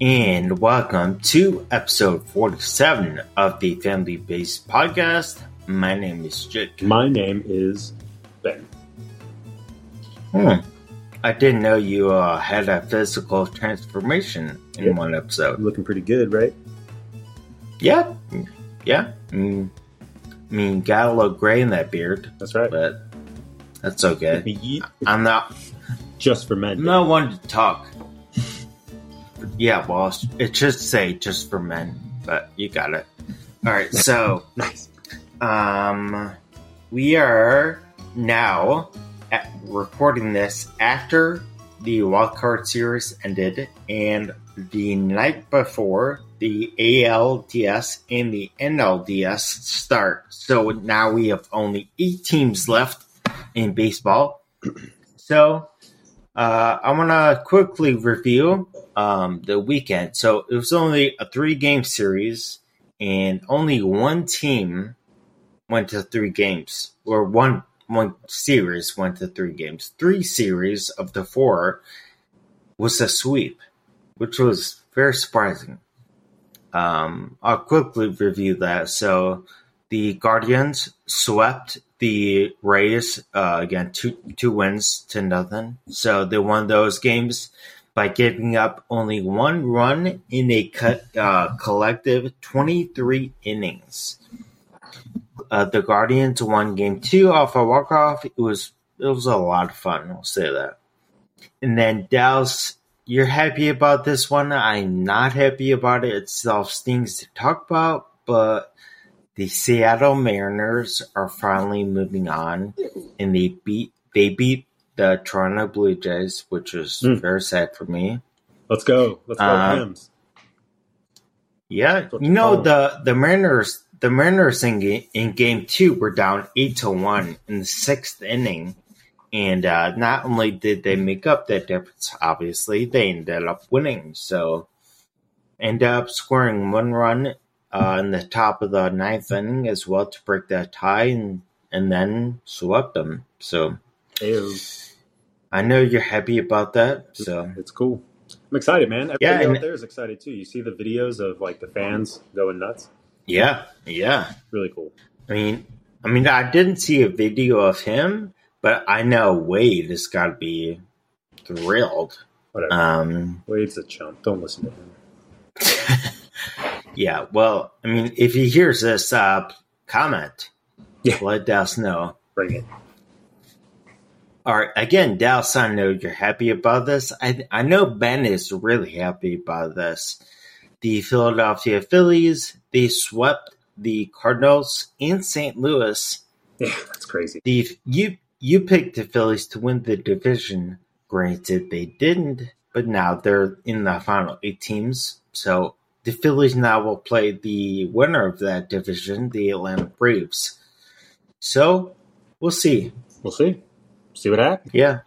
and welcome to episode 47 of the Family Bases Podcast. My name is Jake. My name is Ben. Hmm. I didn't know you uh, had a physical transformation in Yeah. one episode. Looking pretty good, right? Yeah, yeah. I mean, I mean, got a little gray in that beard, That's right. but that's okay. I'm not, Just for men. I'm one to talk. Yeah, well, it should say just for men, but you got it. All right, so Nice. Um, we are now at recording this after the wildcard series ended, and the night before the ALDS and the NLDS start. So now we have only eight teams left in baseball. So uh, I want to quickly review um, the weekend. So it was only a three game series, and only one team went to three games, or one one series went to three games. Three series of the four was a sweep, which was very surprising. Um, I'll quickly review that. So the Guardians swept the Rays uh, again, two two wins to nothing. So they won those games by giving up only one run in a uh, collective twenty three innings uh, the Guardians won Game Two off a walk off. It was it was a lot of fun. I'll say that. And then Dallas, you're happy about this one. I'm not happy about it. It's still things to talk about, but the Seattle Mariners are finally moving on, and they beat they beat the Toronto Blue Jays, which was Hmm. very sad for me. Let's go. Let's go, Hams. Yeah, you know the the Mariners the Mariners in game, in game two were down eight to one in the sixth inning, and uh, not only did they make up that difference, obviously they ended up winning. So, ended up scoring one run uh, in the top of the ninth inning as well to break that tie, and and then swept them. So Ayo. I know you're happy about that. So It's cool. I'm excited, man. Everybody Yeah, out there is excited too. You see the videos of like the fans going nuts. yeah, yeah. Really cool. I mean, I mean, I didn't see a video of him, but I know Wade has got to be thrilled. Whatever. Um, Wade's a chump. Don't listen to him. yeah, well, I mean, if he hears this, uh, comment. Yeah. Let us know. Bring it. All right, again, Dallas, I know you're happy about this. I I know Ben is really happy about this. The Philadelphia Phillies they swept the Cardinals in St. Louis. Yeah, that's crazy. The you you picked the Phillies to win the division. Granted, they didn't, but now they're in the final eight teams. So the Phillies now will play the winner of that division, the Atlanta Braves. So we'll see. We'll see. See what happens. Yeah.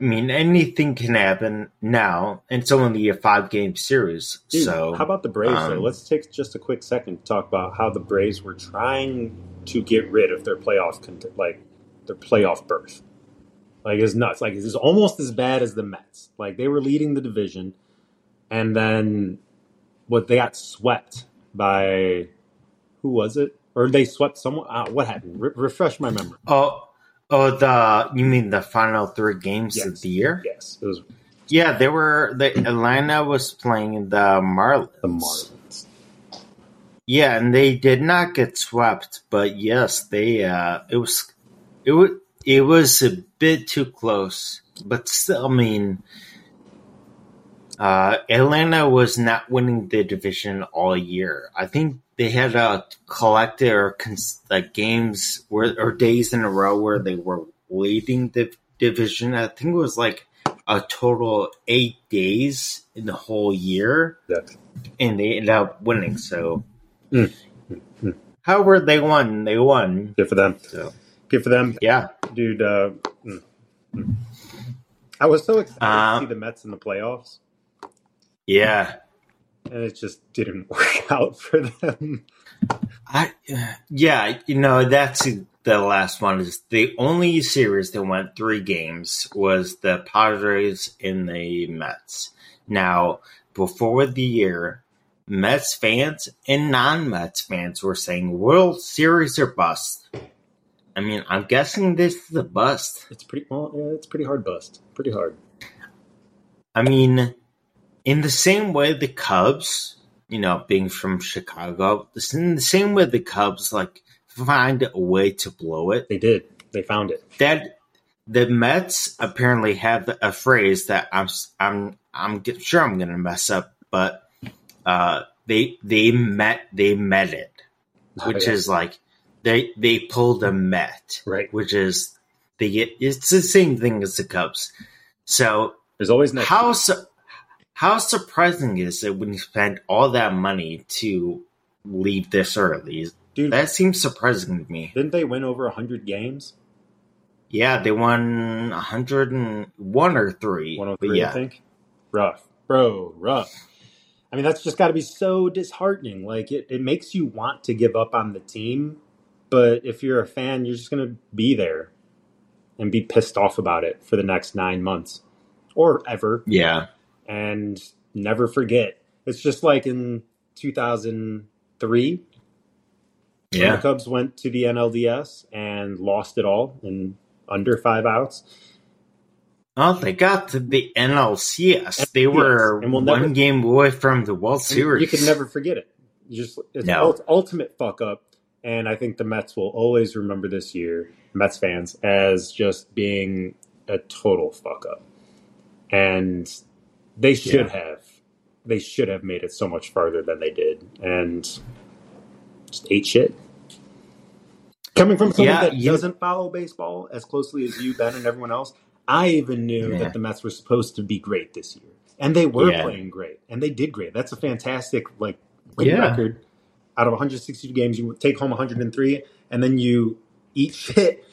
I mean, anything can happen now. and It's only a five game series. Dude, so how about the Braves? though? um, Let's take just a quick second to talk about how the Braves were trying to get rid of their playoff, like their playoff berth. Like it's nuts. Like it's almost as bad as the Mets. Like they were leading the division, and then what they got swept by who was it? Or they swept someone? Uh, what happened? Re- refresh my memory. Oh, oh, the you mean the final three games Yes. of the year? Yes, it was Yeah, they were. The Atlanta was playing the Marlins. the Marlins. Yeah, and they did not get swept, but yes, they. Uh, it was, it was, it was a bit too close, but still, I mean, uh, Atlanta was not winning the division all year. I think they had a collected or cons- like games where or days in a row where they were leading the division. I think it was like a total eight days in the whole year Yeah. and they ended up winning. So, Mm. Mm. however, they won. They won. Good for them. So, Good for them, yeah, dude. Uh, mm, mm. I was so excited Um, to see the Mets in the playoffs. yeah. And it just didn't work out for them. I, yeah, you know, that's the last one. Is the only series that went three games was the Padres in the Mets. Now, before the year, Mets fans and non-Mets fans were saying World Series or bust. I mean, I'm guessing this is a bust. It's pretty well, yeah, it's pretty hard bust. Pretty hard. I mean, in the same way the Cubs, you know, being from Chicago, in the same way the Cubs like find a way to blow it. They did. They found it. That the Mets apparently have a phrase that I'm I'm I'm sure I'm going to mess up, but uh, they they met they met it, Oh, which yeah. is like they they pulled a met, Right. Which is they get it's the same thing as the Cubs. So There's always next. how how surprising is it when you spend all that money to leave this early? Dude, That seems surprising to me. didn't they win over hundred games? Yeah, they won 101 or 3. One hundred but three, yeah. I think. Rough, bro, rough. I mean, that's just got to be so disheartening. Like it, it makes you want to give up on the team, but if you're a fan, you're just gonna be there and be pissed off about it for the next nine months or ever. Yeah. And never forget. It's just like in 2003 when the Yeah. Cubs went to the NLDS and lost it all in under five outs. Oh, they got to the NLCS. They were and we'll one game away from the World Series. You can never forget it. You just it's No. ult- ultimate fuck up, and I think the Mets will always remember this year, Mets fans, as just being a total fuck up. And they should have, they should have made it so much farther than they did, and just ate shit. Coming from someone Yeah, that you- doesn't follow baseball as closely as you, Ben, and everyone else, I even knew Yeah. that the Mets were supposed to be great this year, and they were Yeah. playing great, and they did great. That's a fantastic like win Yeah. record. Out of 162 games, you take home 103, and then you eat shit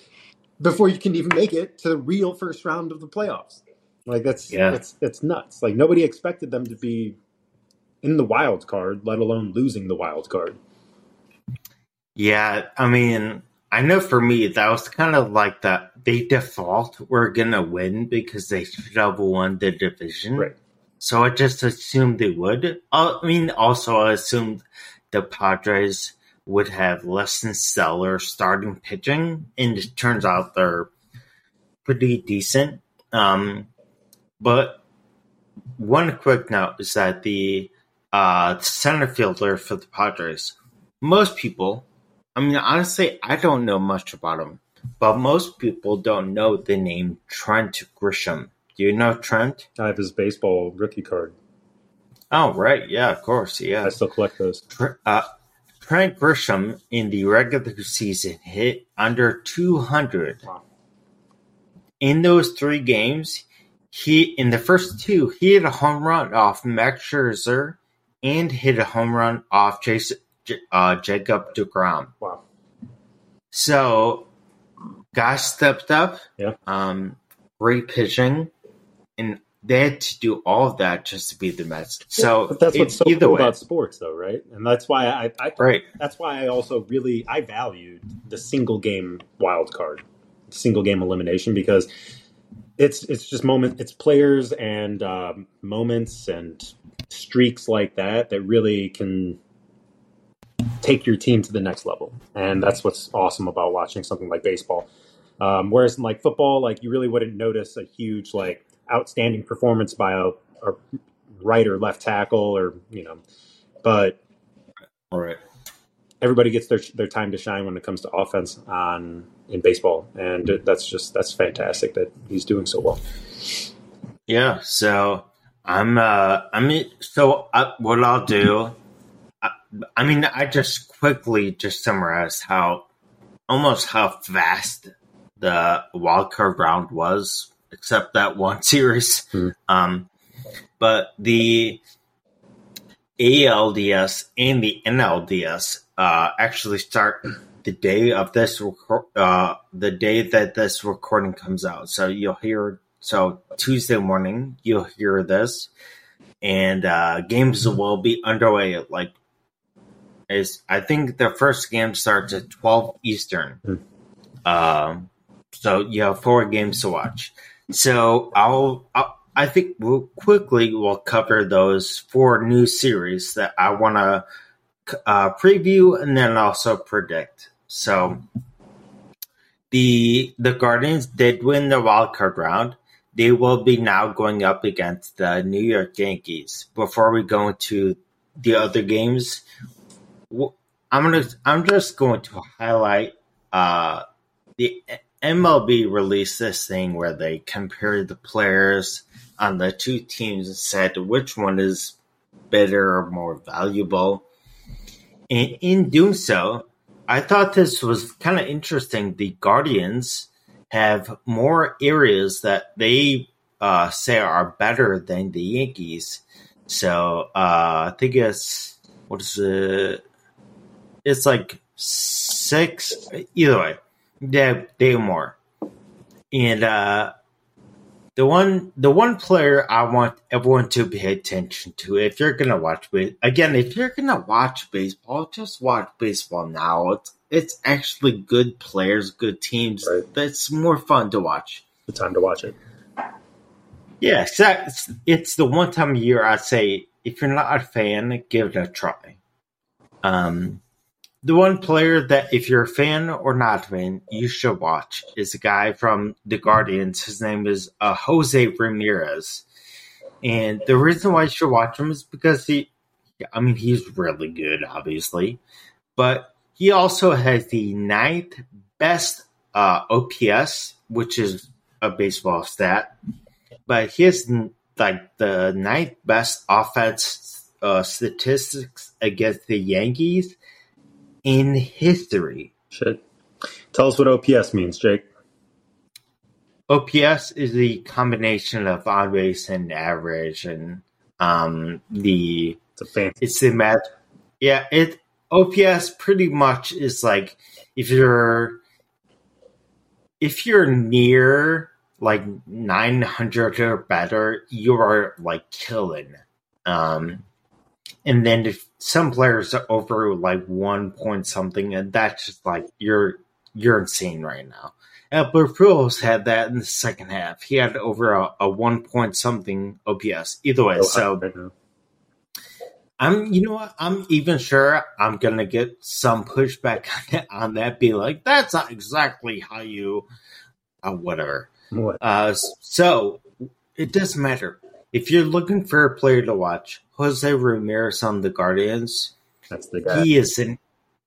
before you can even make it to the real first round of the playoffs. Like that's Yeah. that's that's nuts. Like nobody expected them to be in the wild card, let alone losing the wild card. Yeah, I mean, I know for me that was kind of like that. They default were gonna win because they should have won the division. Right. So I just assumed they would. I mean, also I assumed the Padres would have less than stellar starting pitching, and it turns out they're pretty decent. Um, but one quick note is that the uh, center fielder for the Padres, most people, I mean, honestly, I don't know much about him, but most people don't know the name Trent Grisham. Do you know Trent? I have his baseball rookie card. Oh, right. Yeah, of course. Yeah. I still collect those. Uh, Trent Grisham in the regular season hit under 200. Wow. In those three games, in the first two he hit a home run off Max Scherzer and hit a home run off uh, Jacob Degrom. Wow. So, guys stepped up. Yeah. Um, great pitching, and they had to do all of that just to beat the Mets. So but that's what's so cool way, about sports, though, right? And that's why I, I right? that's why I also really I valued the single game wild card, single game elimination because it's it's just moment it's players and um, moments and streaks like that that really can take your team to the next level, and that's what's awesome about watching something like baseball. Um, whereas in like football, like you really wouldn't notice a huge like outstanding performance by a, a right or left tackle or you know, but all right everybody gets their their time to shine when it comes to offense on in baseball, and that's just that's fantastic that he's doing so well. Yeah, so I'm uh I mean so uh, what I'll do I, I mean I just quickly just summarize how almost how fast the wild card round was except that one series. Mhm. Um but the ALDS and the NLDS uh actually start the day of this record uh the day that this recording comes out. So you'll hear so Tuesday morning, you'll hear this, and uh, games will be underway at like. Is I think the first game starts at twelve Eastern. Hmm. Um, so you have four games to watch. So I'll, I'll I think we'll quickly we'll cover those four new series that I want to uh, preview and then also predict. So the the Guardians did win the wild card round. They will be now going up against the New York Yankees. Before we go into the other games, I'm gonna I'm just going to highlight uh, the MLB released this thing where they compared the players on the two teams and said which one is better or more valuable. And in doing so, I thought this was kind of interesting. The Guardians have more areas that they uh, say are better than the Yankees. So uh, I think it's what is it? It's like six. Either way, they they more. And uh, the one the one player I want everyone to pay attention to if you're gonna watch again if you're gonna watch baseball just watch baseball now. It's it's actually good players good teams. Right. that's more fun to watch. The time to watch it. Yeah it's, it's the one time a year I say if you're not a fan give it a try. Um the one player that, if you're a fan or not fan, you should watch is a guy from the Guardians. His name is uh, Jose Ramirez, and the reason why you should watch him is because he, I mean, he's really good, obviously, but he also has the ninth best uh, OPS, which is a baseball stat, but he has like the ninth best offense uh, statistics against the Yankees in history. Shit. Tell us what OPS means, Jake. OPS is the combination of on base and average, and um, the it's a fancy. It's the math. Yeah, it OPS pretty much is like if you're if you're near like 900 or better, you are like killing. Um, and then if some players are over like one point something, and that's just like you're you're insane right now. Albert Pujols had that in the second half. He had over a, a one point something OPS. Either way, oh, so I'm you know what I'm even sure I'm gonna get some pushback on that. On that be like that's not exactly how you, uh, whatever. What? Uh, so it doesn't matter if you're looking for a player to watch. Jose Ramirez on the Guardians. That's the guy. He is an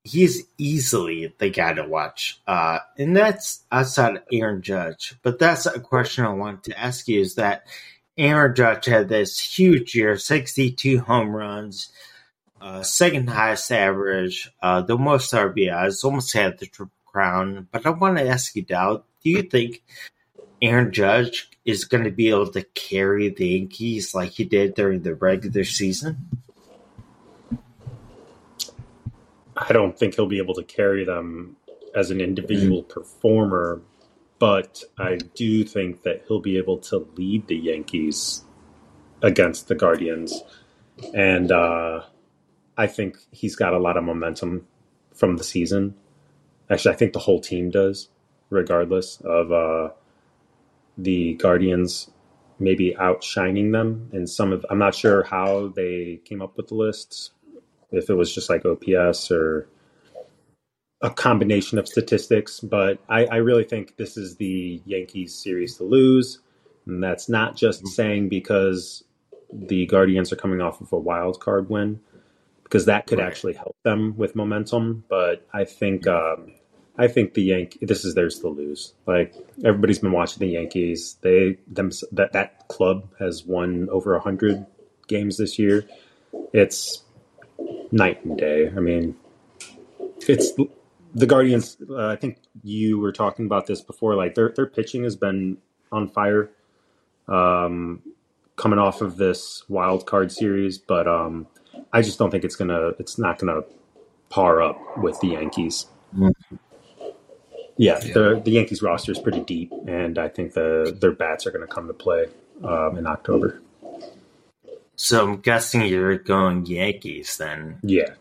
he's easily the guy to watch. Uh, and that's outside Aaron Judge. But that's a question I want to ask you is that Aaron Judge had this huge year, 62 home runs, uh, second highest average, uh, the most RBIs, almost had the triple crown. But I want to ask you, Dow, do you think Aaron Judge is going to be able to carry the Yankees like he did during the regular season? I don't think he'll be able to carry them as an individual mm-hmm. performer, but I do think that he'll be able to lead the Yankees against the Guardians. And uh, I think he's got a lot of momentum from the season. Actually, I think the whole team does, regardless of uh, the Guardians maybe outshining them in some of I'm not sure how they came up with the lists if it was just like OPS or a combination of statistics but I, I really think this is the Yankees series to lose and that's not just mm-hmm. saying because the Guardians are coming off of a wild card win because that could right. actually help them with momentum but I think um, I think the Yankees. This is theirs to lose. Like everybody's been watching the Yankees. They them that that club has won over hundred games this year. It's night and day. I mean, it's the Guardians. Uh, I think you were talking about this before. Like their their pitching has been on fire, um, coming off of this wild card series. But um, I just don't think it's gonna. It's not gonna par up with the Yankees. Mm-hmm. Yeah, yeah. the the Yankees roster is pretty deep, and I think the their bats are going to come to play um, in October. So I'm guessing you're going Yankees then. Yeah,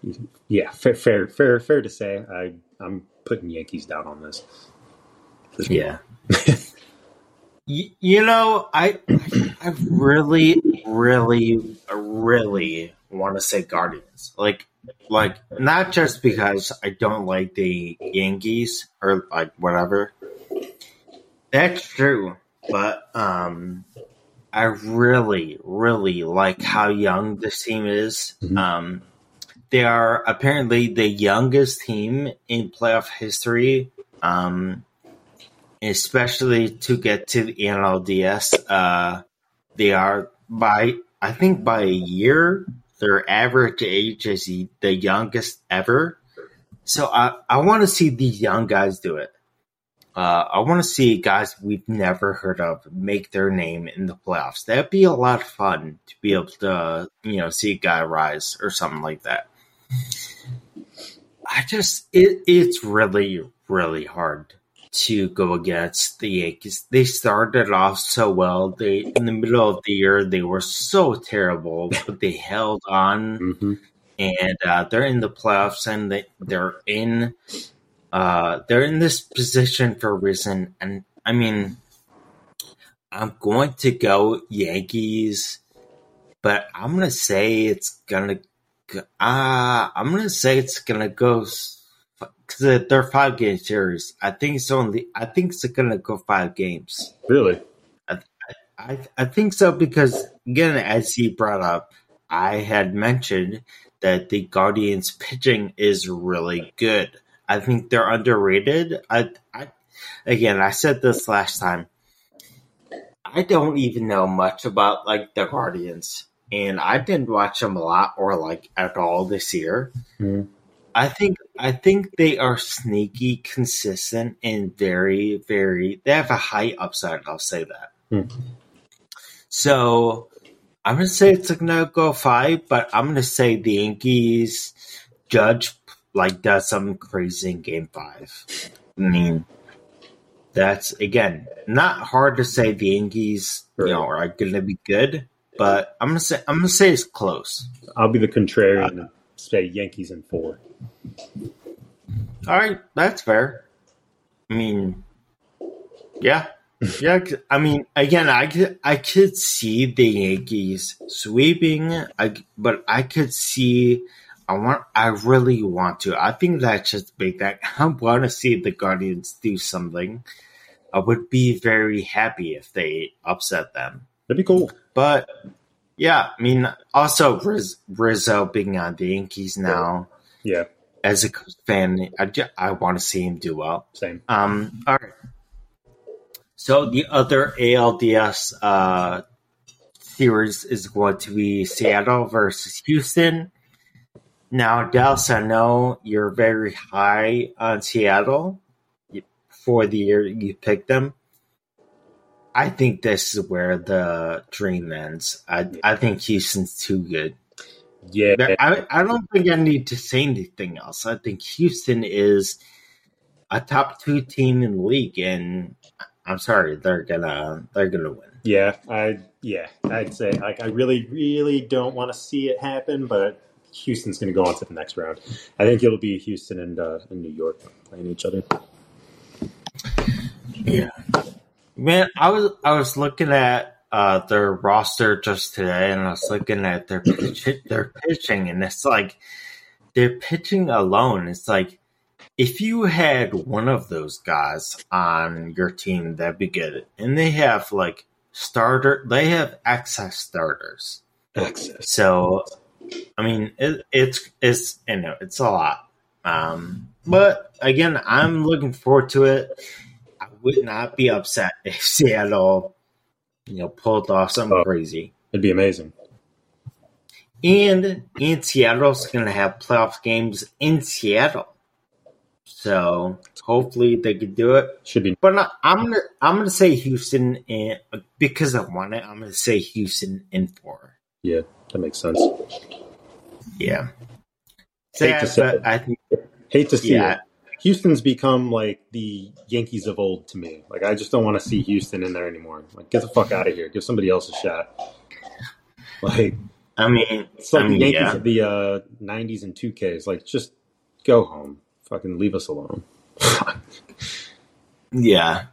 yeah, fair, fair, fair, fair to say. I I'm putting Yankees down on this. Yeah. Y- you know, I I really, really, really want to say Guardians. Like, like not just because I don't like the Yankees or like whatever. That's true, but um, I really, really like how young this team is. Mhm. Um, they are apparently the youngest team in playoff history. Um, especially to get to the NLDS. Uh, they are by I think by a year. Their average age is the- youngest ever. So I I want to see these young guys do it. Uh, I want to see guys we've never heard of make their name in the playoffs. That'd be a lot of fun to be able to, you know, see a guy rise or something like that. I just, it, it's really, really hard to go against the Yankees. They started off so well. They, in the middle of the year, they were so terrible, but they held on hmm and uh, they're in the playoffs and they, they're in uh, they're in this position for a reason and i mean i'm going to go yankees but i'm gonna say it's gonna go- uh, i'm gonna say it's gonna go because they're five game series i think it's only i think it's gonna go five games Really? I I think so because again, as he brought up, I had mentioned that the Guardians pitching is really good. I think they're underrated. I, I again, I said this last time. I don't even know much about like the Guardians, and I didn't watch them a lot or like at all this year. Mhm. I think I think they are sneaky, consistent, and very, very. They have a high upside. I'll say that. Hmm. So I'm gonna say it's gonna go five, but I'm gonna say the Yankees judge like does something crazy in Game Five. I mean, that's again not hard to say the Yankees, you know, are gonna be good, but I'm gonna say I'm gonna say it's close. I'll be the contrarian and say Yankees in four. All right, that's fair. I mean, yeah, yeah. I mean, again, I could I could see the Yankees sweeping, I, but I could see. I want. I really want to. I think that's just big. That I want to see the Guardians do something. I would be very happy if they upset them. That'd be cool. But yeah, I mean, also Riz, Rizzo being on the Yankees now. Yeah, As a fan, I, I want to see him do well. same. Um, all right. So the other ALDS uh, series is going to be Seattle versus Houston. Now, Dallas, I know you're very high on Seattle for the year you picked them. I think this is where the dream ends. I I think Houston's too good. Yeah, I, I don't think I need to say anything else. I think Houston is a top two team in the league, and I'm sorry, they're gonna they're gonna win. yeah. I yeah. I'd say like I really, really don't want to see it happen, but Houston's going to go on to the next round. I think it'll be Houston and uh, and New York playing each other. Yeah, man, I was I was looking at uh, their roster just today, and I was looking at their pitch, their pitching, and it's like their pitching alone. It's like if you had one of those guys on your team, that'd be good. And they have like starter, they have excess starters. Access. So, I mean, it, it's it's you know it's a lot. Um, but again, I'm looking forward to it. Would not be upset if Seattle, you know, pulled off something Oh. crazy. It'd be amazing. And and Seattle's going to have playoff games in Seattle, so hopefully they could do it. Should be. But I'm gonna I'm gonna say Houston in, because I want it. I'm gonna say Houston in four. Yeah, that makes sense. Yeah, Hate Sad, to say. I think Hate to see Yeah. it. Houston's become like the Yankees of old to me. Like I just don't want to see Houston in there anymore. Like get the fuck out of here. Give somebody else a shot. Like I mean it's like I mean, the Yankees yeah. of the uh, '90s and 2Ks. Like just go home. Fucking leave us alone. Yeah.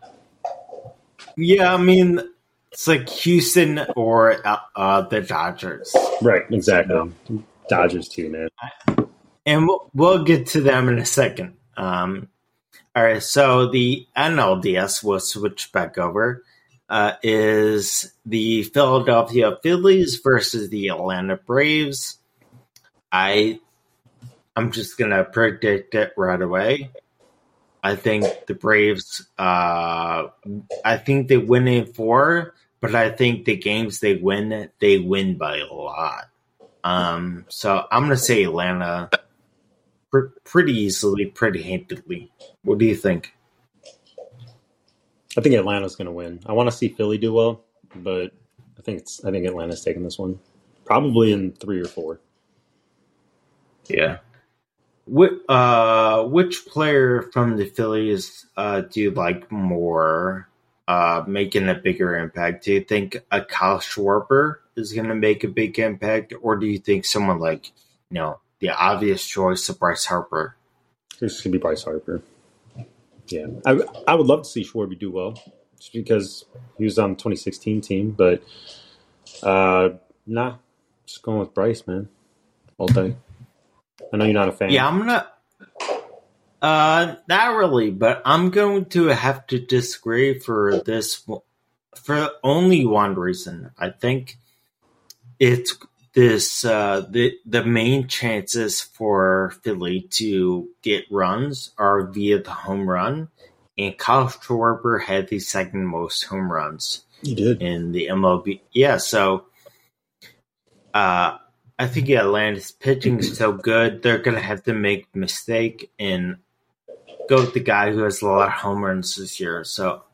Yeah, I mean, it's like Houston or uh, uh, the Dodgers. Right, exactly. Dodgers too, man. And we'll, we'll get to them in a second. Um, all right, so the NLDS will switch back over. Uh, is the Philadelphia Phillies versus the Atlanta Braves. I I'm just gonna predict it right away. I think the Braves. Uh, I think they win in four, but I think the games they win, they win by a lot. Um, so I'm gonna say Atlanta pretty easily, pretty handedly. What do you think? I think Atlanta's going to win. I want to see Philly do well, but I think it's I think Atlanta's taking this one, probably in three or four. Yeah. Which, uh, which player from the Phillies uh, do you like more uh, making a bigger impact? Do you think a Kyle Schwarber is going to make a big impact, or do you think someone like, you know, the obvious choice of Bryce Harper? This could be Bryce Harper. Yeah, I, I would love to see Schwarber do well, just because he was on the 2016 team. But uh, nah, just going with Bryce, man, all day. I know you're not a fan. Yeah, I'm not. Uh, not really, but I'm going to have to disagree for this for only one reason. I think it's this uh, the the main chances for Philly to get runs are via the home run, and Kyle Schwarber had the second most home runs. He did in the MLB. Yeah, so uh, I think Atlanta's pitching is so good they're gonna have to make a mistake and go with the guy who has a lot of home runs this year. So,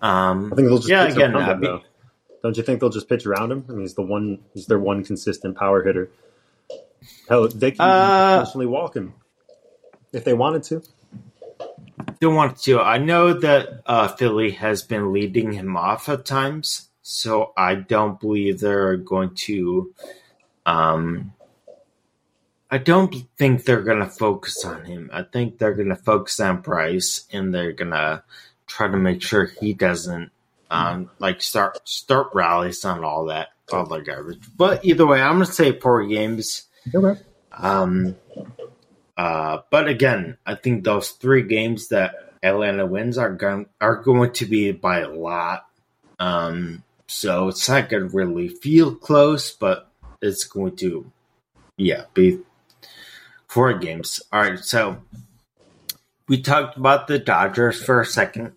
um, I think they'll just yeah, again, Don't you think they'll just pitch around him? I mean, he's the one. He's their one consistent power hitter. Hell, they can Uh, intentionally walk him if they wanted to. don't want to. I know that uh, Philly has been leading him off at times, so I don't believe they're going to. Um, I don't think they're going to focus on him. I think they're going to focus on Bryce, and they're going to try to make sure he doesn't um, like start start rallies on all that all that garbage. But either way, I'm to say four games. Okay. Um, uh, but again, I think those three games that Atlanta wins are going are going to be by a lot. Um, so it's not going to really feel close, but it's going to, yeah, be four games. All right, so we talked about the Dodgers for a second,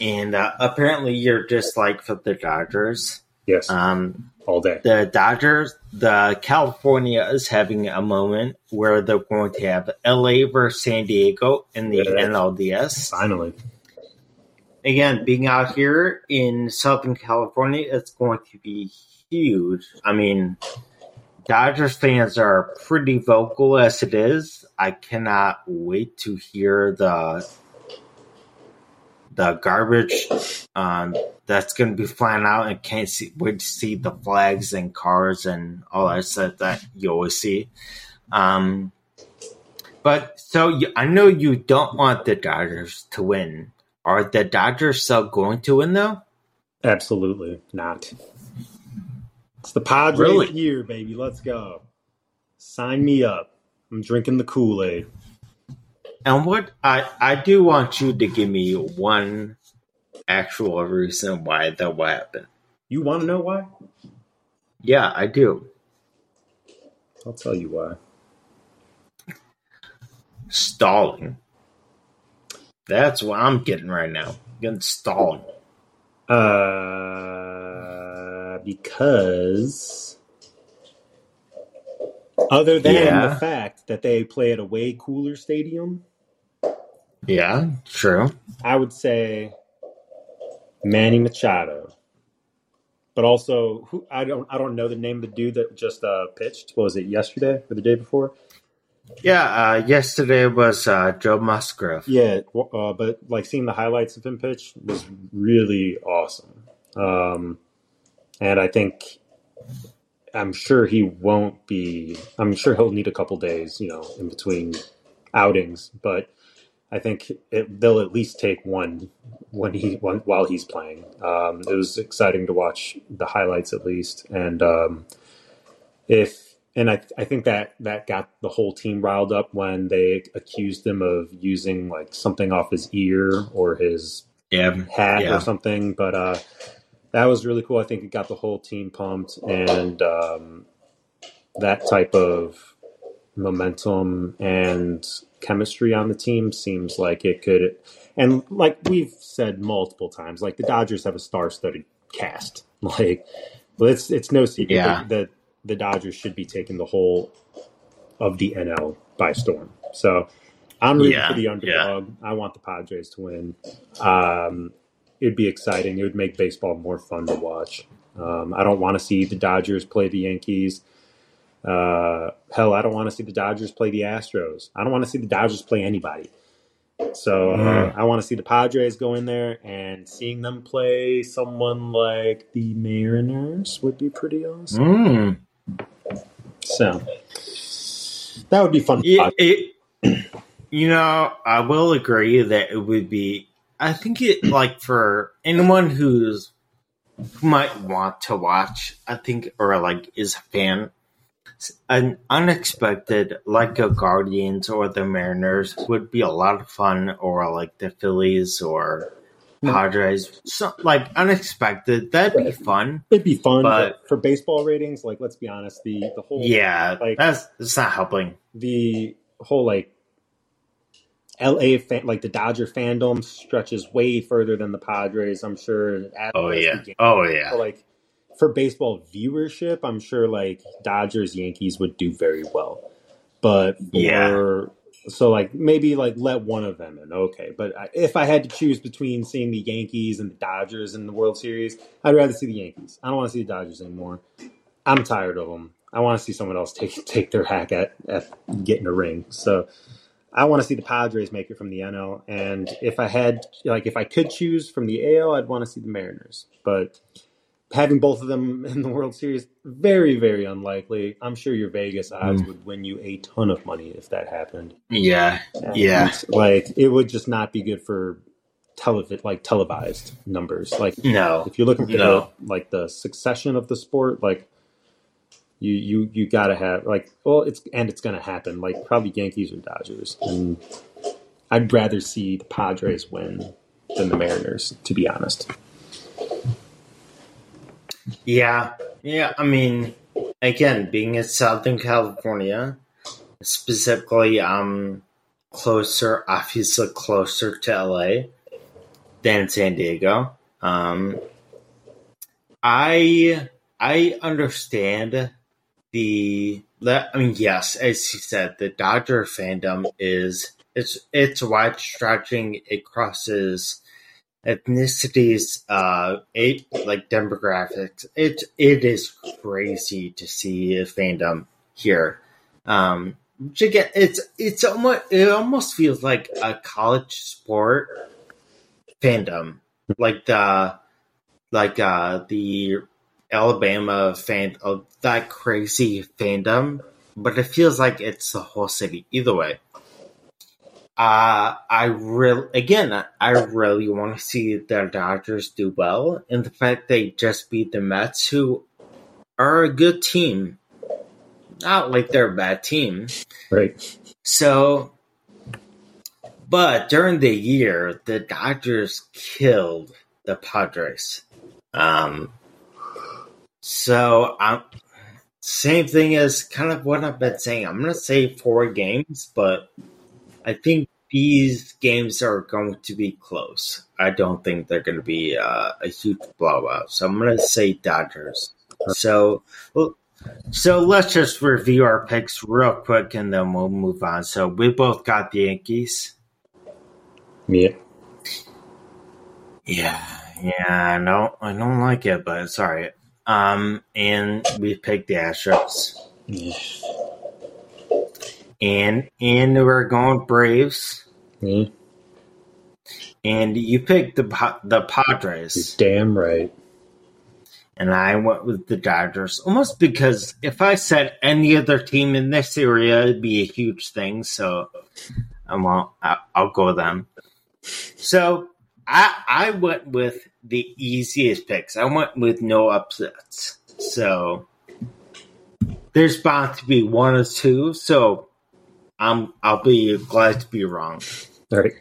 and uh, apparently you're just like for the Dodgers. Yes, Um, all day. the Dodgers, the California is having a moment where they're going to have LA versus San Diego in the Yeah. NLDS. Finally, Again, being out here in Southern California, it's going to be huge. I mean, Dodgers fans are pretty vocal as it is. I cannot wait to hear the the garbage um, that's going to be flying out, and can't see, wait to see the flags and cars and all that stuff that you always see. Um, but so you, I know you don't want the Dodgers to win. Are the Dodgers still going to win though? absolutely not. It's the Padres Really? year, baby. Let's go. Sign me up. I'm drinking the Kool Aid. And what I I do want you to give me one actual reason why that will happen. You want to know why? Yeah, I do. I'll tell you why. Stalling. That's what I'm getting right now. getting stalling. Uh, because other than Yeah. the fact that they play at a way cooler stadium, Yeah, true. I would say Manny Machado. But also, who I don't I don't know the name of the dude that just uh, pitched. What was it yesterday or the day before? Yeah, uh, yesterday was uh, Joe Musgrove. Yeah, uh, but like seeing the highlights of him pitch was really awesome. Um, and I think I'm sure he won't be. I'm sure he'll need a couple days, you know, in between outings. But I think it, they'll at least take one when he while he's playing. Um, it was exciting to watch the highlights at least, and um, if and I I think that that got the whole team riled up when they accused him of using like something off his ear or his Yeah. hat Yeah. or something, but uh, that was really cool. I think it got the whole team pumped, and um, that type of momentum and chemistry on the team seems like it could. And like we've said multiple times, like the Dodgers have a star-studded cast. Like, well, it's it's no secret Yeah. that, that the Dodgers should be taking the whole of the NL by storm. So I'm rooting Yeah, for the underdog. I want the Padres to win. Um, it'd be exciting. It would make baseball more fun to watch. Um, I don't want to see the Dodgers play the Yankees. Uh, hell, I don't want to see the Dodgers play the Astros. I don't want to see the Dodgers play anybody. So uh, Mm. I want to see the Padres go in there and seeing them play someone like the Mariners would be pretty awesome. Mm. So that would be fun. It, it, you know, I will agree that it would be. I think it like for anyone who's who might want to watch. I think or like is a fan. An unexpected like the Guardians or the Mariners would be a lot of fun, or like the Phillies or hmm. Padres. So like unexpected, that'd be fun. It'd be fun, but, But- for baseball ratings, like let's be honest, the the whole Yeah, Like- that's that's not helping. the whole like LA fan, like the Dodger fandom stretches way further than the Padres. I'm sure. Oh yeah, game- oh yeah. So, like for baseball viewership, I'm sure like Dodgers Yankees would do very well. But for Yeah. so like maybe like let one of them in, okay. But I, if I had to choose between seeing the Yankees and the Dodgers in the World Series, I'd rather see the Yankees. I don't want to see the Dodgers anymore. I'm tired of them. I want to see someone else take take their hack at at getting a ring. So. I want to see the Padres make it from the NL, and if I had, like, if I could choose from the AL, I'd want to see the Mariners. But having both of them in the World Series, very, very unlikely. I'm sure your Vegas odds hmm. would win you a ton of money if that happened. Yeah, And, Yeah. like it would just not be good for televi- like televised numbers. Like no, if you're looking for No. the, like the succession of the sport, like you you you gotta have like well it's and it's gonna happen like probably Yankees or Dodgers and I'd rather see the Padres win than the Mariners to be honest. Yeah, yeah. I mean, again, being in Southern California, specifically, um, closer, obviously closer to LA than San Diego. Um, I I understand the I mean yes, as you said, the Dodger fandom is it's it's wide stretching. It crosses ethnicities, uh, it like demographics. It it is crazy to see a fandom here. Um, which again, it's it's almost it almost feels like a college sport fandom, like the like uh the Alabama fan of that crazy fandom, but it feels like it's the whole city. Either way, uh, I really again, I really want to see the Dodgers do well, and the fact they just beat the Mets, who are a good team, not like they're a bad team. Right. So, but during the year, the Dodgers killed the Padres. Um, so um, same thing as kind of what I've been saying. I'm gonna say four games, but I think these games are going to be close. I don't think they're going to be uh, a huge blowout. So I'm gonna say Dodgers. So, well, so let's just review our picks real quick, and then we'll move on. So we both got the Yankees. Yeah. Yeah, yeah, I don't, I don't like it, but it's all right. Um, and we picked the Astros, Yeah. And and we're going Braves, Yeah. and you picked the the You're Padres, damn right. and I went with the Dodgers, almost because if I said any other team in this area, it'd be a huge thing. So I won't. I- I'll go with them. So I I went with the easiest picks. I went with no upsets. So there's bound to be one or two. So I'm I'll be glad to be wrong. All right.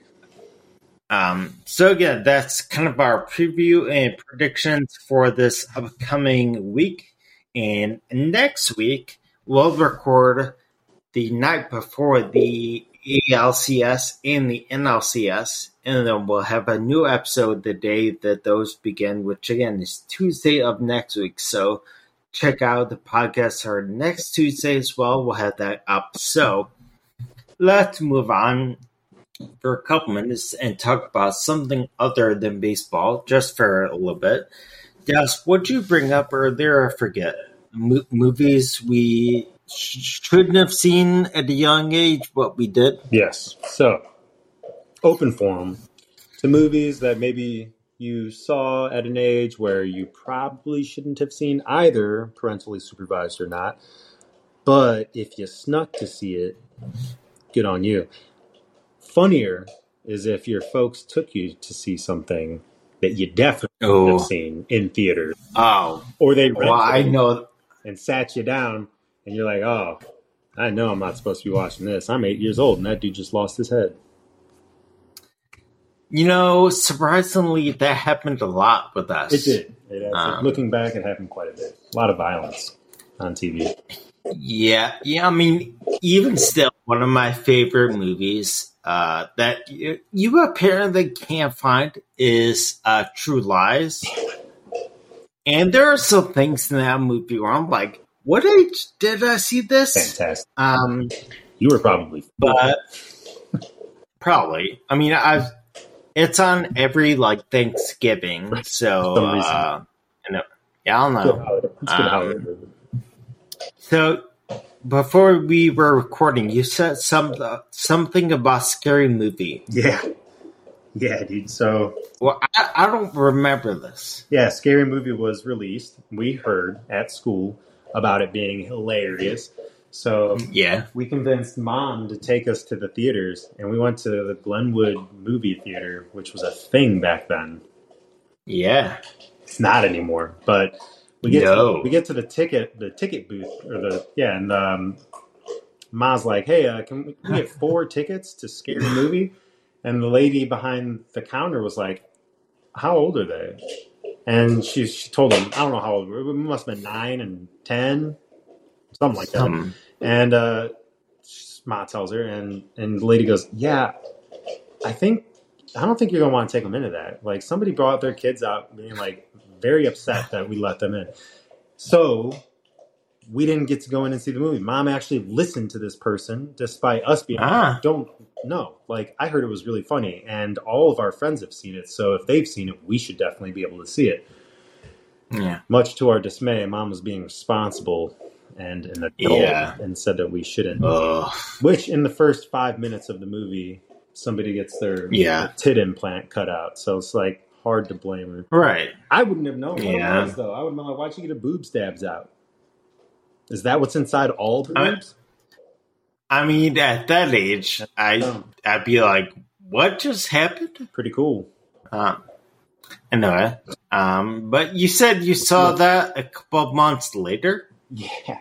Um, so yeah, that's kind of our preview and predictions for this upcoming week. And next week we'll record the night before the ALCS and the NLCS, and then we'll have a new episode the day that those begin, which again is Tuesday of next week. So check out the podcast our next Tuesday as well. We'll have that up. So let's move on for a couple minutes and talk about something other than baseball, just for a little bit. Yes, what'd you bring up earlier? I forget. Mo- movies we sh- shouldn't have seen at a young age, but we did. Yes. So, open forum to movies that maybe you saw at an age where you probably shouldn't have seen either parentally supervised or not. But if you snuck to see it, good on you. Funnier is if your folks took you to see something that you definitely should Oh, have seen in theaters, oh, or they well, I know. and sat you down, and you're like, "Oh, I know I'm not supposed to be watching this. I'm eight years old, and that dude just lost his head." You know, surprisingly, that happened a lot with us. It did. It, Um, looking back, it happened quite a bit. A lot of violence on TV. Yeah, yeah. I mean, even still, one of my favorite movies uh, that you, you apparently can't find is uh, True Lies. And there are some things in that movie where I'm like, "What age did I see this?" Fantastic. Um, You were probably but probably. I mean, I've it's on every like Thanksgiving, so uh, you know, yeah, I don't know. holiday. It's good Um. So before we were recording, you said some uh, something about scary movie. Yeah, yeah, dude. So Well, I, I don't remember this. yeah, Scary Movie was released. We heard at school about it being hilarious. So Yeah, we convinced mom to take us to the theaters, and we went to the Glenwood movie theater, which was a thing back then. yeah, It's not anymore, but we get No. to, we get to the ticket the ticket booth or the yeah, and um, Ma's like, "Hey, uh, can we, can we get four tickets to Scary Movie?" And the lady behind the counter was like, "How old are they?" And she she told him, "I don't know how old. We must have been nine and ten, something like that." um, And uh, Ma tells her, and and the lady goes, "Yeah, I think I don't think you're gonna want to take them into that. Like somebody brought their kids out, being like very upset that we let them in. So we didn't get to go in and see the movie. Mom actually listened to this person, despite us being Ah. don't know. Like I heard it was really funny, and all of our friends have seen it. So if they've seen it, we should definitely be able to see it. yeah, Much to our dismay, Mom was being responsible and an adult, Yeah. and said that we shouldn't. Ugh. Which in the first five minutes of the movie, somebody gets their Yeah. tit implant cut out. So it's like hard to blame her. right. I wouldn't have known what Yeah. it was though. I would have been like, why'd you get a boob stabs out? Is that what's inside all the boobs? I mean, at that age, I I'd be like, "What just happened?" pretty cool. Um, anyway, um, but you said you saw that a couple of months later. Yeah.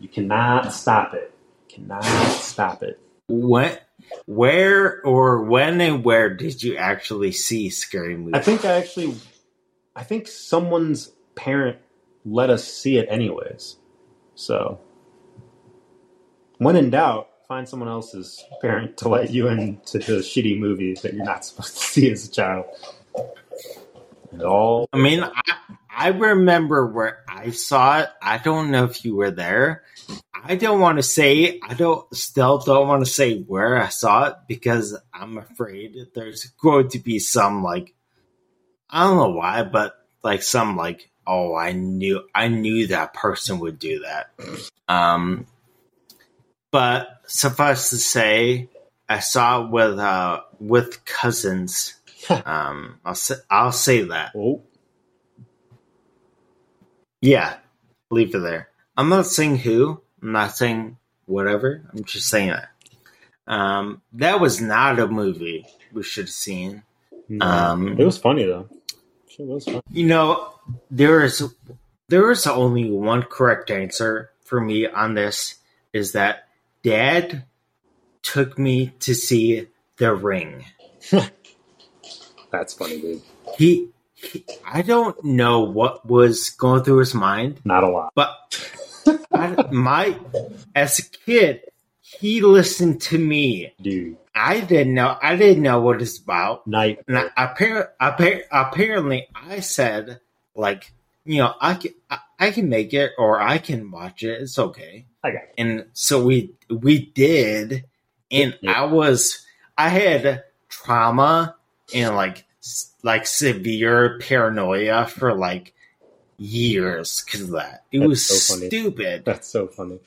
You cannot stop it. Cannot stop it. When, where, or when and where did you actually see Scary Movie? I think I actually, I think someone's parent let us see it anyways. So, when in doubt, find someone else's parent to let you into the shitty movie that you're not supposed to see as a child. All I mean, I, I remember where I saw it. I don't know if you were there. I don't want to say. I don't still don't want to say where I saw it because I'm afraid there's going to be some like I don't know why, but like some like oh I knew I knew that person would do that. Um, but suffice to say, I saw it with uh with cousins. Um, I'll say I'll say that. oh, Yeah, leave it there. I'm not saying who. I'm not saying whatever. I'm just saying that. Um, that was not a movie we should have seen. No. Um, it was funny though. It was funny. You know, there is there is only one correct answer for me on this is that dad took me to see The Ring. That's funny, dude. He, he I don't know what was going through his mind, Not a lot. but I, my as a kid, he listened to me. Dude. I didn't know I didn't know what it's about. Night. And I, appar- appar- apparently, I said, like, you know, I can, I, I can make it or I can watch it. It's okay. It. And so we we did, and Yeah. I was I had trauma and like like severe paranoia for like years because of that. It That's was so funny. stupid. That's so funny.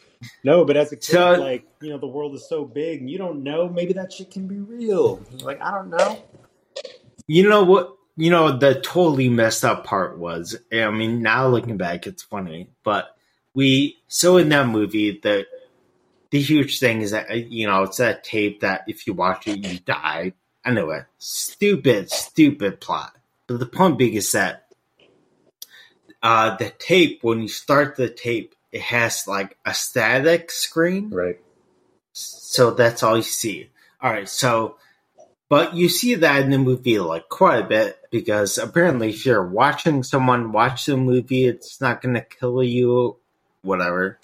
No, but as a kid, So- like, you know, the world is so big and you don't know. Maybe that shit can be real. Like, I don't know. You know what? You know the totally messed up part was. I mean, now looking back, it's funny, but we so in that movie the the huge thing is that uh, you know it's that tape that if you watch it you die. I know it. Stupid, stupid plot. But the point being is that uh, the tape when you start the tape, it has like a static screen Right. so that's all you see. All right, so but you see that in the movie like quite a bit because apparently if you're watching someone watch the movie, it's not going to kill you, whatever.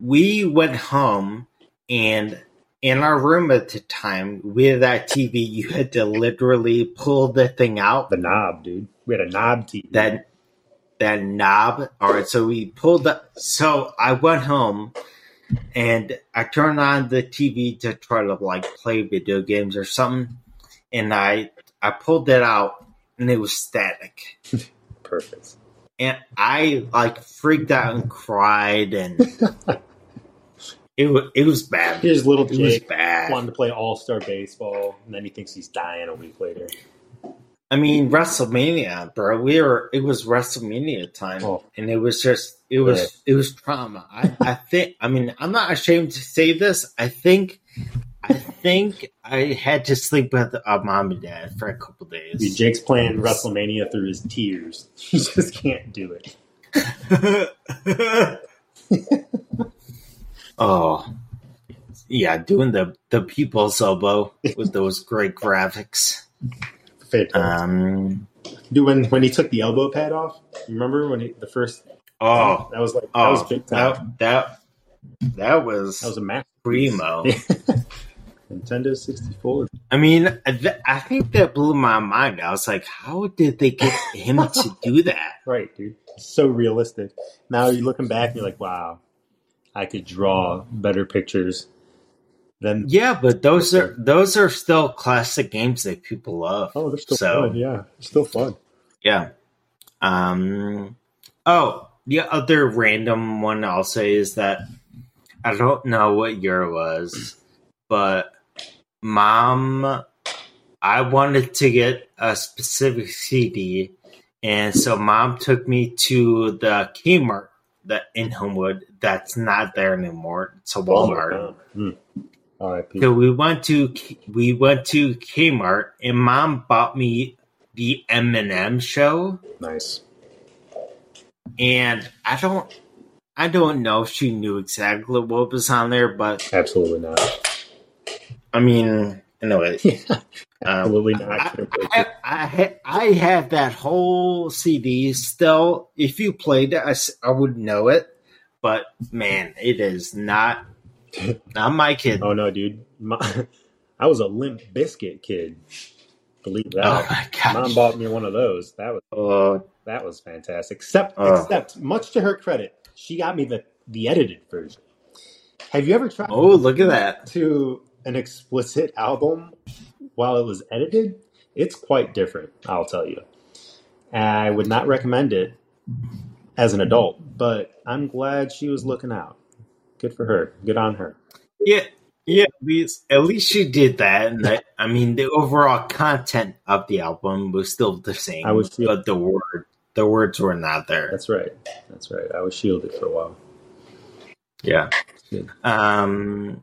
We went home and in our room at the time, with that TV, you had to literally pull the thing out The knob, dude. We had a knob TV. that that knob. All right, so we pulled the. So I went home and I turned on the TV to try to like play video games or something, and I I pulled it out and it was static, Perfect. and I like freaked out and cried, and it was it was bad. Here's little It was Jake. bad. Wanted to play All Star Baseball, and then he thinks he's dying a week later. I mean, WrestleMania, bro. We were it was WrestleMania time, Oh. and it was just it was Right. it was trauma. I, I think. I mean, I'm not ashamed to say this. I think. I think I had to sleep with uh, mom and dad for a couple Dude, days. Jake's playing WrestleMania through his tears. He just can't do it. oh, yeah, doing the the people's elbow with those great graphics. Fantastic. Um. Dude, when, when he took the elbow pad off, remember when he, the first Oh. that was like that Oh. was big time. That that that was, That was a masterpiece. primo. Nintendo 64. I mean, th- I think that blew my mind. I was like, how did they get him to do that? Right, dude. So realistic. Now you're looking back, you're like, wow, I could draw better pictures than. Yeah, but those are those are still classic games that people love. Oh, they're still So- fun. Yeah, they're still fun. Yeah. Um. Oh, the other random one I'll say is that I don't know what year it was, but mom, I wanted to get a specific CD, and so mom took me to the Kmart that in Homewood. That's not there anymore. It's a Walmart. Hmm. R.I.P. So we went to we went to Kmart, and mom bought me the Eminem show Nice. and I don't I don't know if she knew exactly what was on there, but Absolutely not. I mean, anyway, um, Absolutely not. I, I, I, ha- I have that whole CD still. If you played it, I, s- I would know it, but man, it is not not my kid. oh no, dude. My, I was a Limp Bizkit kid. Believe that. Oh my gosh! Mom bought me one of those. That was Oh, that was fantastic. Except, Oh. except, much to her credit, she got me the the edited version. Have you ever tried oh, look at that! to an explicit album while it was edited? It's quite different, I'll tell you. I would not recommend it as an adult, but I'm glad she was looking out. Good for her. Good on her. Yeah, yeah. At least, she did that. And that, I mean, the overall content of the album was still the same. I was- but the word, the words were not there. That's right. That's right. I was shielded for a while. Yeah. Good. Um.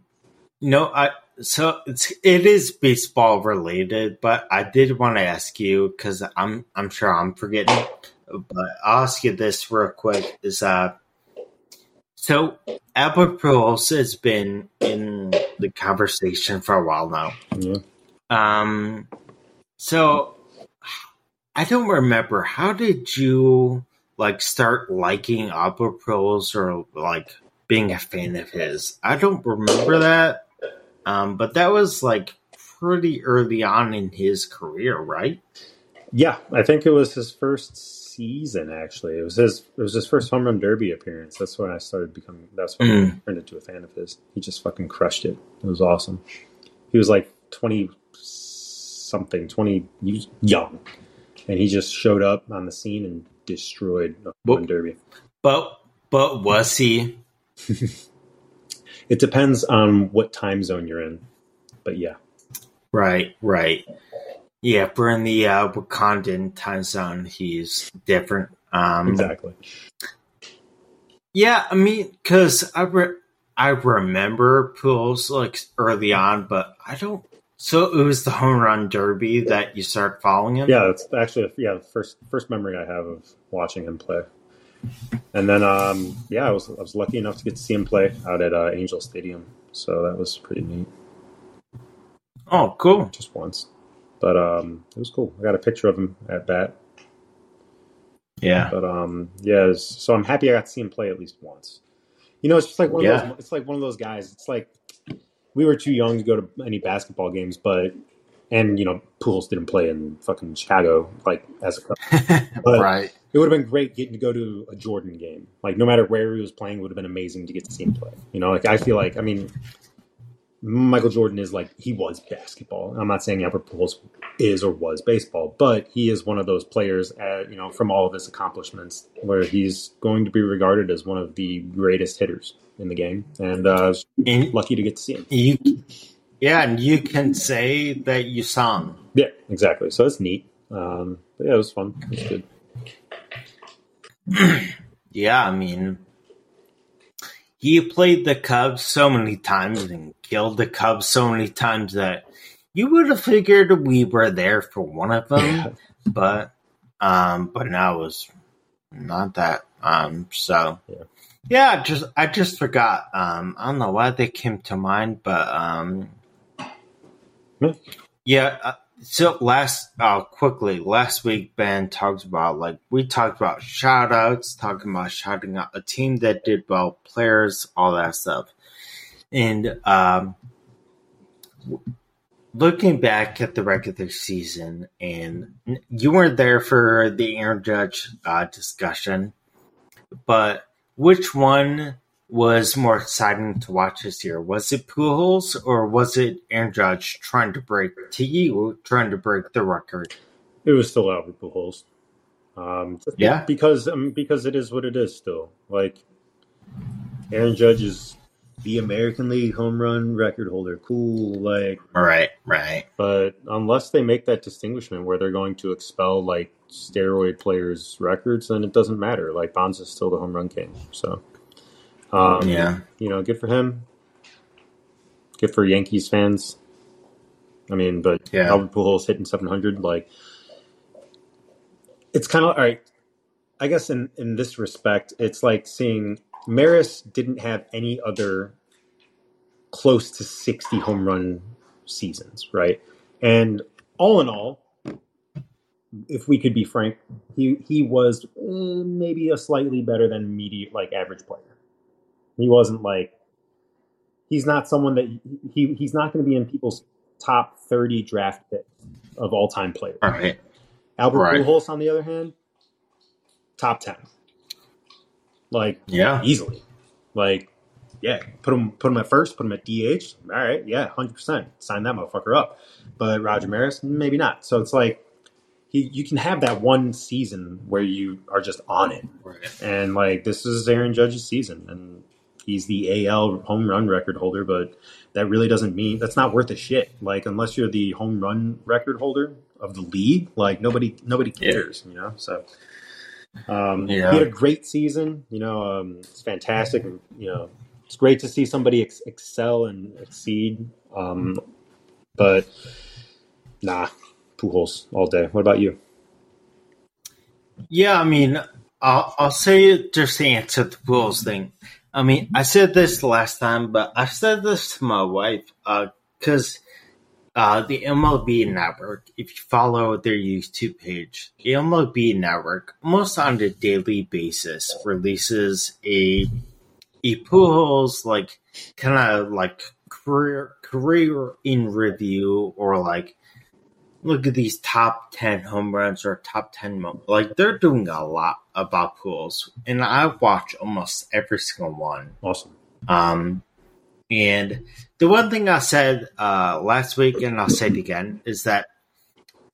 No, I so it's it is baseball related, but I did want to ask you because I'm I'm sure I'm forgetting, but I'll ask you this real quick: is uh, so Albert Pujols has been in the conversation for a while now. Yeah. Um, so I don't remember how did you like start liking Albert Pujols or like being a fan of his? I don't remember that. Um, but that was like pretty early on in his career, right? Yeah, I think it was his first season. Actually, it was his it was his first home run derby appearance. That's when I started becoming. That's when Mm. I turned into a fan of his. He just fucking crushed it. It was awesome. He was like twenty something, twenty young, and he just showed up on the scene and destroyed the home run derby. But but was he? It depends on what time zone you're in, but yeah, Right, right. Yeah, if we're in the uh, Wakandan time zone, he's different. Um, exactly. Yeah, I mean, because I re- I remember Pujols like early on, but I don't. So it was the home run derby that you start following him. Yeah, it's actually yeah the first first memory I have of watching him play. And then um, yeah, I was I was lucky enough to get to see him play out at uh, Angel Stadium, so that was pretty neat. Oh, cool. Just once, but um, it was cool. I got a picture of him at bat. Yeah. But um, yeah, was- so I'm happy I got to see him play at least once. You know, it's just like one of Yeah. those. It's like one of those guys. It's like we were too young to go to any basketball games, but and you know, Pujols didn't play in fucking Chicago like as a But- right. it would have been great getting to go to a Jordan game. Like no matter where he was playing, it would have been amazing to get to see him play. You know, like I feel like I mean, Michael Jordan is like he was basketball. I'm not saying Albert Pujols is or was baseball, but he is one of those players. At, you know, from all of his accomplishments, where he's going to be regarded as one of the greatest hitters in the game, and uh, I was And lucky to get to see him. you, yeah, and you can say that you saw him. Yeah, exactly. So it's neat. Um, but yeah, it was fun. It was good. Yeah, I mean, he played the Cubs so many times and killed the Cubs so many times that you would have figured we were there for one of them, but um, but now it was not that. Um, so Yeah. yeah, just I just forgot. Um, I don't know why they came to mind, but um, Yeah. Uh, so last, uh, quickly, last week Ben talked about like we talked about shout outs, talking about shouting out a team that did well, players, all that stuff, and um, looking back at the regular season, and you weren't there for the Aaron Judge uh, discussion, but which one was more exciting to watch this year? Was it Pujols or was it Aaron Judge trying to break to you, trying to break the record? It was still Albert Pujols. Um, Yeah. because um, because it is what it is. Still, like Aaron Judge is the American League home run record holder. Cool, like, Right, right. but unless they make that distinguishment where they're going to expel like steroid players' records, then it doesn't matter. Like Bonds is still the home run king. So, um, Yeah. you know, good for him. Good for Yankees fans. I mean, but Yeah. Albert Pujols hitting 700, like it's kind of all right. I guess in in this respect, it's like seeing Maris didn't have any other close to 60 home run seasons, right? And all in all, if we could be frank, he he was eh, maybe a slightly better than medium, like average player. He wasn't like he's not someone that he he's not going to be in people's top 30 draft picks of all time players. All right. Albert Right. Pujols, on the other hand, top 10. Like Yeah. easily. Like, yeah, put him put him at first, put him at DH. All right, yeah, hundred percent, sign that motherfucker up. But Roger Maris, maybe not. So it's like he, you can have that one season where you are just on it, Right. and like this is Aaron Judge's season, and he's the AL home run record holder. But that really doesn't mean that's not worth a shit. Like unless you're the home run record holder of the league, like nobody nobody Yeah. cares, you know. So um, Yeah. he had a great season. You know, um, it's fantastic. You know, it's great to see somebody ex- excel and exceed. Um, but nah, Pujols all day. What about you? Yeah, I mean, I'll, I'll say just to answer the Pujols thing. I mean, I said this last time, but I said this to my wife because uh, uh, the MLB Network, if you follow their YouTube page, the MLB Network, almost on a daily basis, releases a a Pujols like kind of like career career in review or like look at these top 10 home runs or top 10 mo- like they're doing a lot about Pujols and i watch almost every single one Awesome. um and the one thing i said uh last week and i'll say it again is that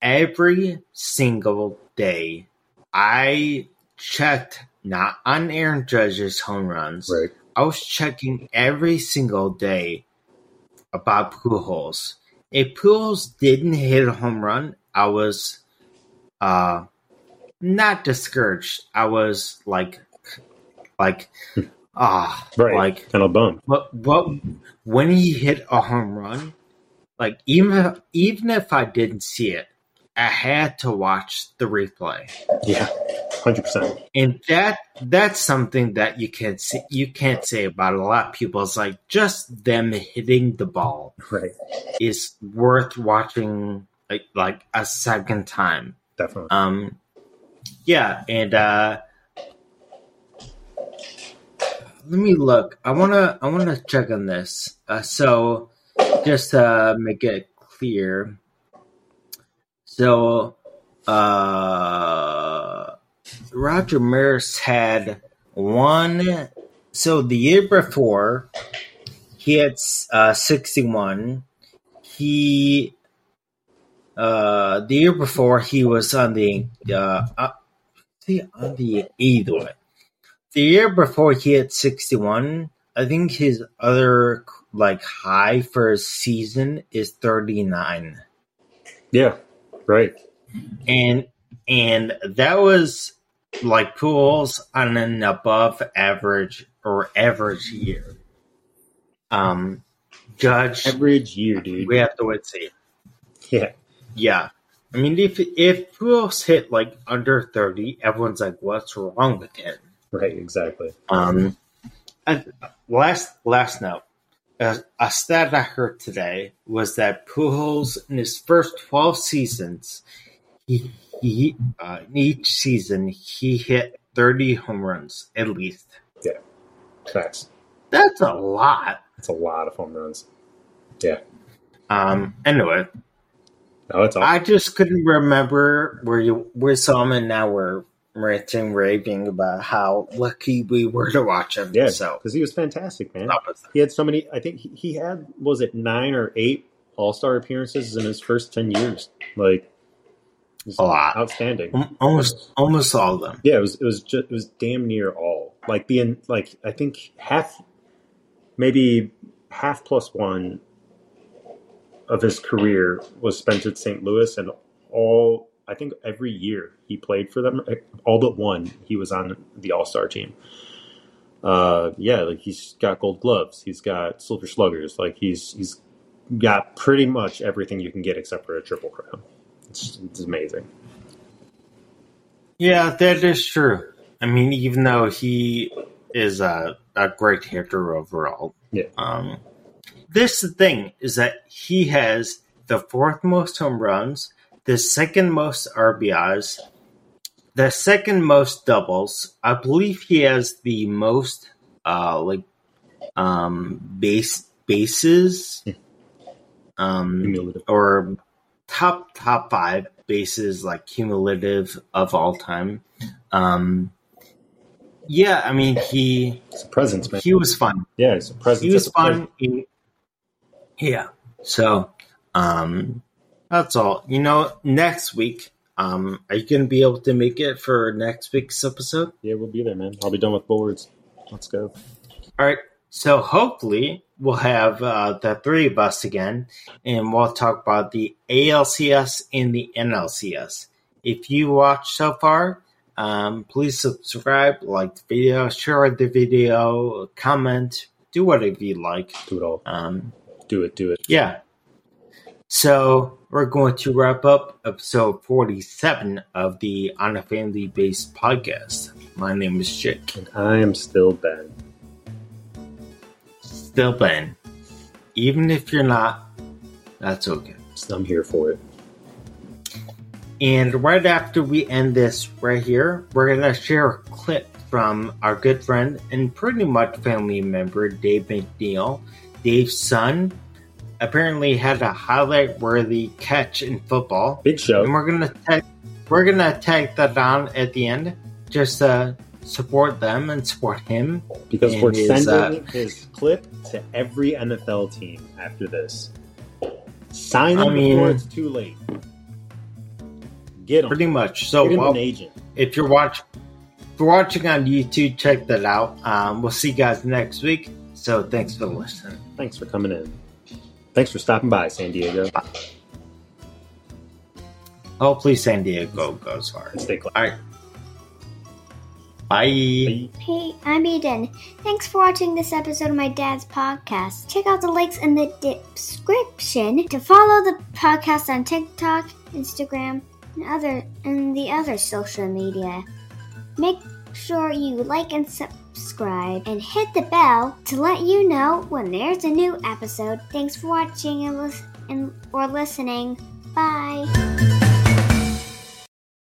every single day i checked not on aaron judge's home runs Right. I was checking every single day about Pujols. If Pujols didn't hit a home run, I was uh not discouraged. I was like like ah Right. like kind of bummed. but but when he hit a home run, like even even if I didn't see it, I had to watch the replay. Yeah, hundred percent. And that that's something that you can't see, you can't say about a lot of people. It's like just them hitting the ball Right. is worth watching like like a second time. Definitely. Um, yeah, and uh, let me look. I wanna I wanna check on this. Uh, so just to make it clear, so uh, Roger Maris had one. So the year before, he had uh, sixty one. He uh, the year before he was on the uh, uh on the either way. The year before he had sixty one. I think his other like high for a season is thirty nine, yeah. Right. and and that was like Pujols on an above average or average year. Um, Judge, Average year, dude. we have to wait and see. Yeah. Yeah. I mean, if if Pujols hit like under thirty, everyone's like, "What's wrong with him?" Right. Exactly. Um, and last last note, a, a stat I heard today was that Pujols in his first twelve seasons, he, he uh, in each season he hit thirty home runs at least. Facts. That's a lot. That's a lot of home runs. Yeah. Um. Anyway, No, it's all. I just couldn't remember where you where some and now we're ranting raving about how lucky we were to watch him. yeah. So Because he was fantastic, man. He had so many. I think he, he had was it nine or eight All Star appearances in his first ten years. Like A lot. outstanding. almost almost all of them. Yeah, it was it was just it was damn near all. Like being like I think half, maybe half plus one of his career was spent at St. Louis, and all I think every year he played for them, all but one, he was on the All Star team. Uh, yeah, like he's got Gold Gloves, he's got Silver Sluggers, like he's he's got pretty much everything you can get except for a Triple Crown. It's, it's amazing. Yeah, that is true. I mean, even though he is a, a great hitter overall, Yeah. Um, this thing is that he has the fourth most home runs, the second most RBIs, the second most doubles. I believe he has the most uh like um base bases um Cumulative. or top top five bases like cumulative of all time. Um yeah, I mean he It's a presence, man. he was fun Yeah, it's a presence. he was It's a presence. fun. in- yeah. So, um, that's all. You know, next week, um, are you going to be able to make it for next week's episode? Yeah, we'll be there, man. I'll be done with boards. Let's go. All right. So hopefully we'll have uh, the three of us again, and we'll talk about the ALCS and the NLCS. If you watched so far, um, please subscribe, like the video, share the video, comment, do whatever you like. Do it all. Um, Do it. Do it. yeah. So we're going to wrap up episode 47 of the On a Family Bases podcast. My name is Jake. And I am still Ben. Still Ben. Even if you're not, that's okay. I'm here for it. And right after we end this right here, we're going to share a clip from our good friend and pretty much family member, Dave McNeil. Dave's son apparently had a highlight worthy catch in football. Big show. And we're gonna tag, we're gonna tag that on at the end just to support them and support him. Because we're his, sending uh, his clip to every NFL team after this. Sign I him mean- before it's too late. Get him. Pretty much. So Get him well, an agent. if you're watch if you're watching on YouTube, check that out. Um, we'll see you guys next week. So thanks for listening. Thanks for coming in. Thanks for stopping by, San Diego. Oh, Hopefully San Diego goes hard. And stay close. All right. Bye. Hey, I'm Eden. Thanks for watching this episode of my dad's podcast. Check out the links in the description to follow the podcast on TikTok, Instagram, and other and the other social media. Make sure you like and subscribe and hit the bell to let you know when there's a new episode. Thanks for watching and, lis- and or listening. Bye.